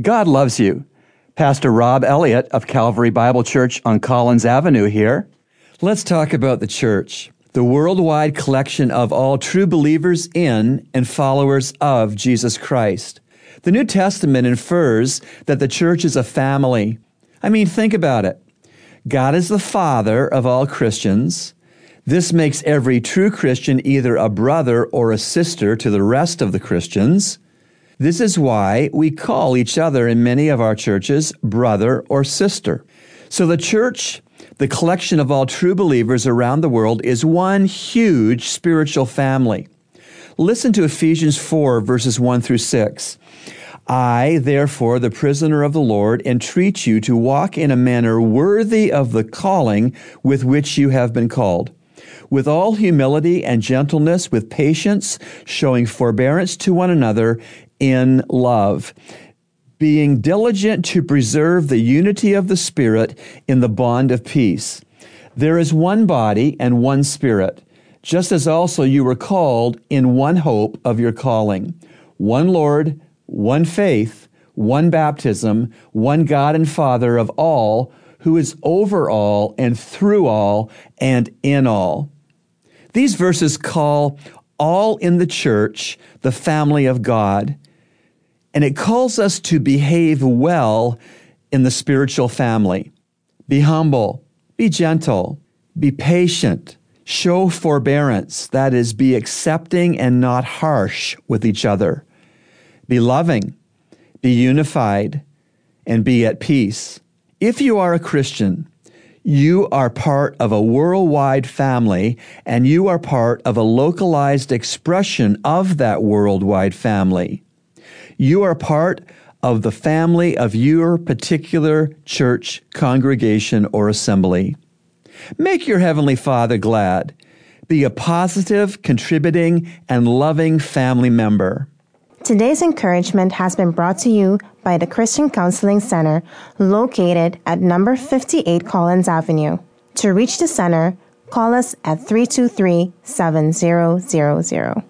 God loves you. Pastor Rob Elliott of Calvary Bible Church on Collins Avenue here. Let's talk about the church, the worldwide collection of all true believers in and followers of Jesus Christ. The New Testament infers that the church is a family. I mean, think about it. God is the father of all Christians. This makes every true Christian either a brother or a sister to the rest of the Christians. This is why we call each other in many of our churches brother or sister. So the church, the collection of all true believers around the world, is one huge spiritual family. Listen to Ephesians 4, verses 1 through 6. I, therefore, the prisoner of the Lord, entreat you to walk in a manner worthy of the calling with which you have been called with all humility and gentleness, with patience, showing forbearance to one another in love, being diligent to preserve the unity of the Spirit in the bond of peace. There is one body and one Spirit, just as also you were called in one hope of your calling, one Lord, one faith, one baptism, one God and Father of all, who is over all and through all and in all. These verses call all in the church the family of God. And it calls us to behave well in the spiritual family. Be humble, be gentle, be patient, show forbearance, that is, be accepting and not harsh with each other. Be loving, be unified, and be at peace. If you are a Christian, you are part of a worldwide family and you are part of a localized expression of that worldwide family. You are part of the family of your particular church, congregation, or assembly. Make your Heavenly Father glad. Be a positive, contributing, and loving family member. Today's encouragement has been brought to you by the Christian Counseling Center located at number 58 Collins Avenue. To reach the center, call us at 323 7000.